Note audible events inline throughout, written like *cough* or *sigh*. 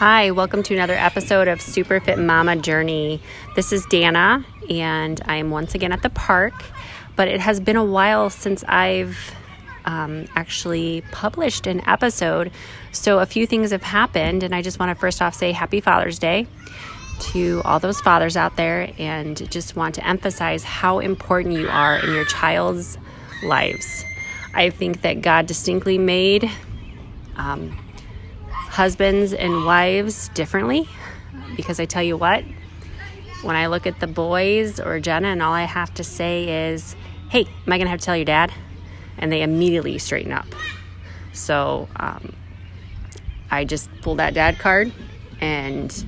Hi, welcome to another episode of Super Fit Mama Journey. This is Danna, and I'm once again at the park, but it has been a while since I've um, actually published an episode. So, a few things have happened, and I just want to first off say Happy Father's Day to all those fathers out there, and just want to emphasize how important you are in your child's lives. I think that God distinctly made um, husbands and wives differently because I tell you what, when I look at the boys or Jenna, and all I have to say is, Hey, am I going to have to tell your dad? And they immediately straighten up. So um, I just pull that dad card and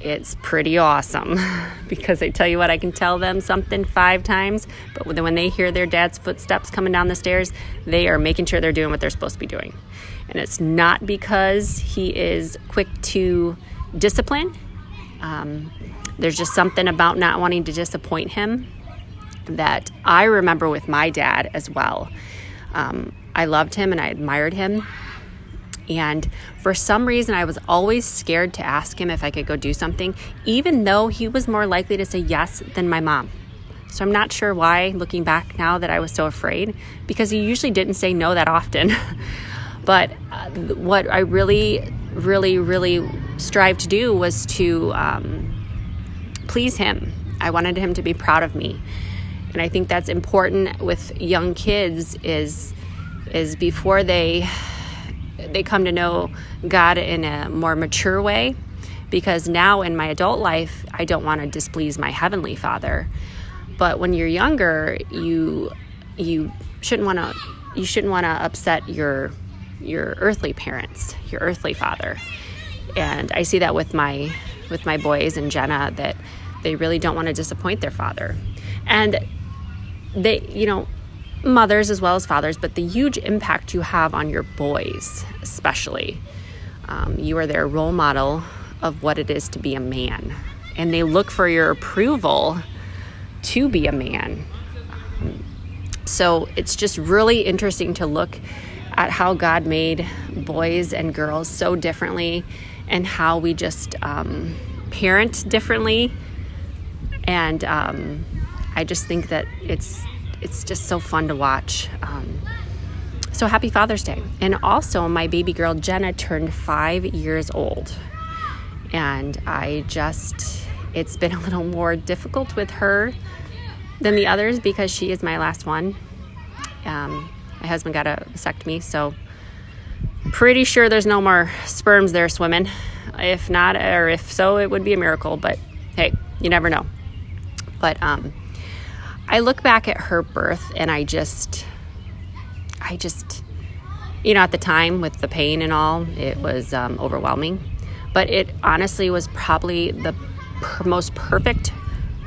it's pretty awesome *laughs* because I tell you what, I can tell them something five times, but when they hear their dad's footsteps coming down the stairs, they are making sure they're doing what they're supposed to be doing. And it's not because he is quick to discipline. Um, there's just something about not wanting to disappoint him that I remember with my dad as well. Um, I loved him and I admired him. And for some reason, I was always scared to ask him if I could go do something, even though he was more likely to say yes than my mom. So I'm not sure why, looking back now, that I was so afraid because he usually didn't say no that often. *laughs* But uh, what I really, really, really strived to do was to um, please him. I wanted him to be proud of me. And I think that's important with young kids is is before they they come to know God in a more mature way because now in my adult life I don't want to displease my heavenly Father. But when you're younger, you you shouldn't want to you shouldn't want to upset your your earthly parents, your earthly father. And I see that with my with my boys and Jenna that they really don't want to disappoint their father. And they, you know, mothers as well as fathers, but the huge impact you have on your boys, especially. Um, you are their role model of what it is to be a man. And they look for your approval to be a man. Um, so it's just really interesting to look at how God made boys and girls so differently and how we just um, parent differently. And um, I just think that it's it's just so fun to watch. Um, so happy Father's Day. And also, my baby girl Jenna turned five years old. And I just, it's been a little more difficult with her than the others because she is my last one. Um, my husband got a vasectomy, so pretty sure there's no more sperms there swimming. If not, or if so, it would be a miracle. But hey, you never know. But um, I look back at her birth and I just, I just, you know, at the time with the pain and all, it was um, overwhelming. But it honestly was probably the per- most perfect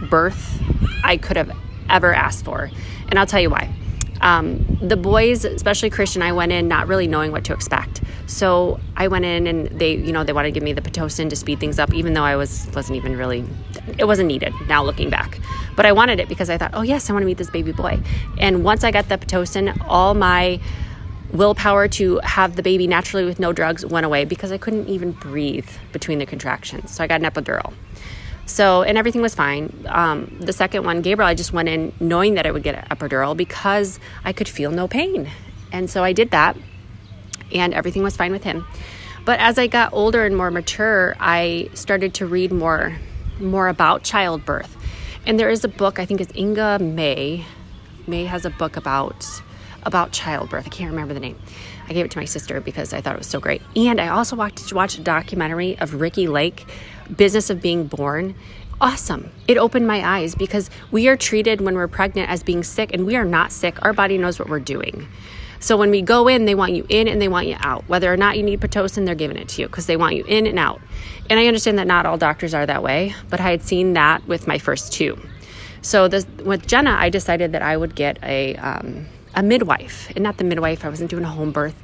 birth I could have ever asked for. And I'll tell you why. Um, the boys, especially Christian, I went in not really knowing what to expect. So I went in and they, you know, they wanted to give me the Pitocin to speed things up, even though I was wasn't even really, it wasn't needed. Now looking back, but I wanted it because I thought, oh yes, I want to meet this baby boy. And once I got the Pitocin, all my willpower to have the baby naturally with no drugs went away because I couldn't even breathe between the contractions. So I got an epidural. So, and everything was fine. Um, the second one, Gabriel, I just went in knowing that I would get an epidural because I could feel no pain. And so I did that, and everything was fine with him. But as I got older and more mature, I started to read more, more about childbirth. And there is a book, I think it's Ina May. May has a book about about childbirth. I can't remember the name. I gave it to my sister because I thought it was so great. And I also watched watched a documentary of Ricki Lake business of being born awesome. It opened my eyes because we are treated when we're pregnant as being sick, and we are not sick. Our body knows what we're doing. So when we go in, they want you in and they want you out. Whether or not you need Pitocin, they're giving it to you because they want you in and out. And I understand that not all doctors are that way, but I had seen that with my first two. So this, with Jenna, I decided that I would get a um, a midwife, and not the midwife. I wasn't doing a home birth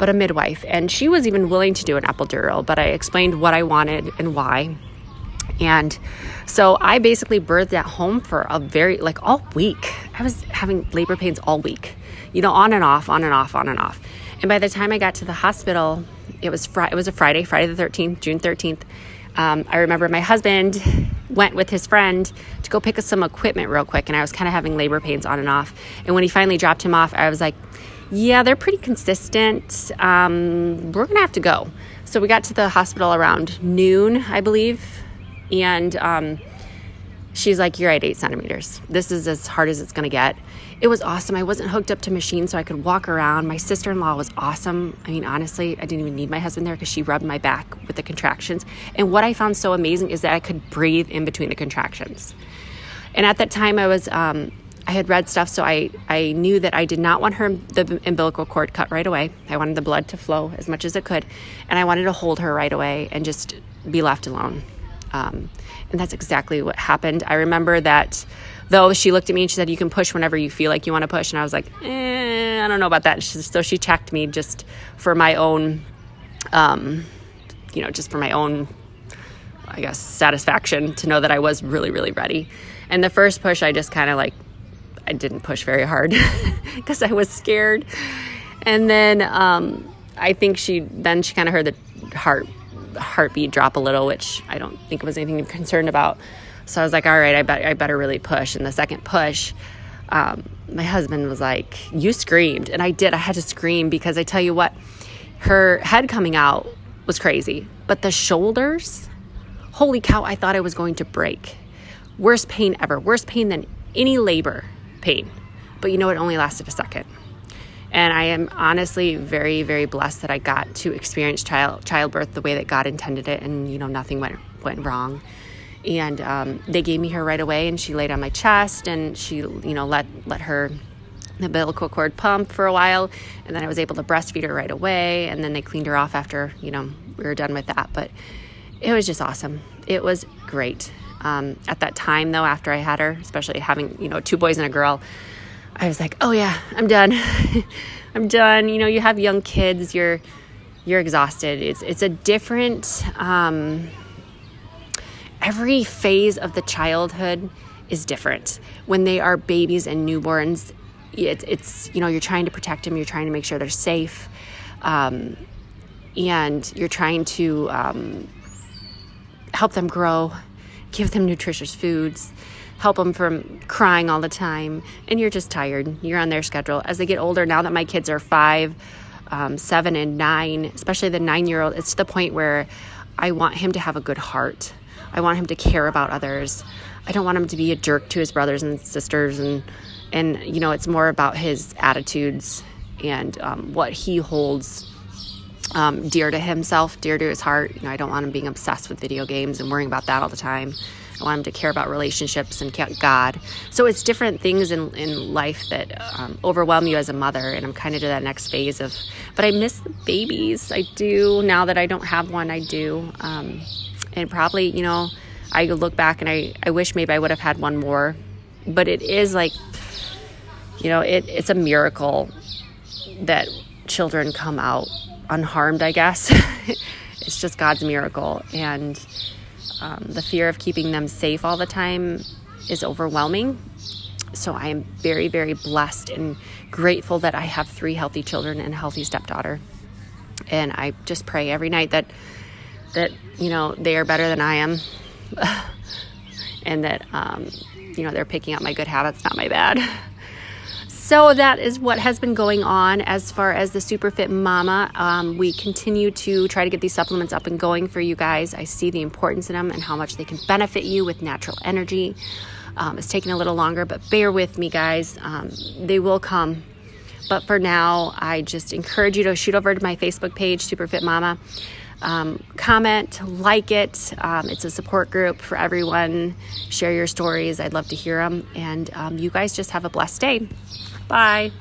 but a midwife. And she was even willing to do an epidural, but I explained what I wanted and why. And so I basically birthed at home for a very, like all week. I was having labor pains all week, you know, on and off, on and off, on and off. And by the time I got to the hospital, it was fr- it was a Friday, Friday the 13th, June 13th. Um, I remember my husband went with his friend to go pick up some equipment real quick, and I was kind of having labor pains on and off. And when he finally dropped him off, I was like, "Yeah, they're pretty consistent. Um, we're gonna have to go." So we got to the hospital around noon, I believe, and um, she's like, You're at eight centimeters. This is as hard as it's gonna get. It was awesome. I wasn't hooked up to machines, so I could walk around. My sister in law was awesome. I mean, honestly, I didn't even need my husband there because she rubbed my back with the contractions. And what I found so amazing is that I could breathe in between the contractions. And at that time, I was. Um, I had read stuff, so I, I knew that I did not want her the umbilical cord cut right away. I wanted the blood to flow as much as it could, and I wanted to hold her right away and just be left alone. Um, and that's exactly what happened. I remember that though she looked at me and she said, You can push whenever you feel like you want to push. And I was like, eh, I don't know about that. She, so she checked me just for my own, um, you know, just for my own, I guess, satisfaction to know that I was really, really ready. And the first push, I just kind of like, I didn't push very hard *laughs* because I was scared. And then um, I think she, then she kind of heard the heart heartbeat drop a little, which I don't think was anything to be concerned about. So I was like, all right, I, bet, I better really push. And the second push, um, my husband was like, You screamed. And I did. I had to scream because I tell you what, her head coming out was crazy. But the shoulders, holy cow, I thought I was going to break. Worst pain ever. Worst pain than any labor pain. But you know, it only lasted a second. And I am honestly very, very blessed that I got to experience child childbirth the way that God intended it, and you know nothing went went wrong. And um, they gave me her right away, and she laid on my chest, and she you know let let her umbilical cord pump for a while, and then I was able to breastfeed her right away, and then they cleaned her off after you know we were done with that. But it was just awesome. It was great. Um, at that time, though, after I had her, especially having you know two boys and a girl I was like, oh yeah, I'm done. *laughs* I'm done. You know, you have young kids, you're you're exhausted. It's it's a different um, every phase of the childhood is different. When they are babies and newborns, it, it's you know you're trying to protect them, you're trying to make sure they're safe, um, and you're trying to um, help them grow, give them nutritious foods help them from crying all the time, and you're just tired. You're on their schedule. As they get older, now that my kids are five, um, seven, and nine, especially the nine year old, it's to the point where I want him to have a good heart. I want him to care about others. I don't want him to be a jerk to his brothers and sisters, and and you know, it's more about his attitudes and um, what he holds um, dear to himself, dear to his heart. You know, I don't want him being obsessed with video games and worrying about that all the time. I want him to care about relationships and God. So it's different things in, in life that um, overwhelm you as a mother. And I'm kind of to that next phase of, but I miss babies. I do. Now that I don't have one, I do. Um, and probably, you know, I look back and I, I wish maybe I would have had one more. But it is like, you know, it, it's a miracle that children come out unharmed, I guess. *laughs* it's just God's miracle. And um, the fear of keeping them safe all the time is overwhelming. So I am very, very blessed and grateful that I have three healthy children and a healthy stepdaughter. And I just pray every night that that you know they are better than I am, *laughs* and that um, you know they're picking up my good habits, not my bad. *laughs* So that is what has been going on as far as the Superfit Mama. Um, we continue to try to get these supplements up and going for you guys. I see the importance in them and how much they can benefit you with natural energy. Um, it's taking a little longer, but bear with me, guys. Um, they will come. But for now, I just encourage you to shoot over to my Facebook page, Superfit Mama. Um, comment, like it. Um, it's a support group for everyone. Share your stories. I'd love to hear them. And um, you guys just have a blessed day. Bye.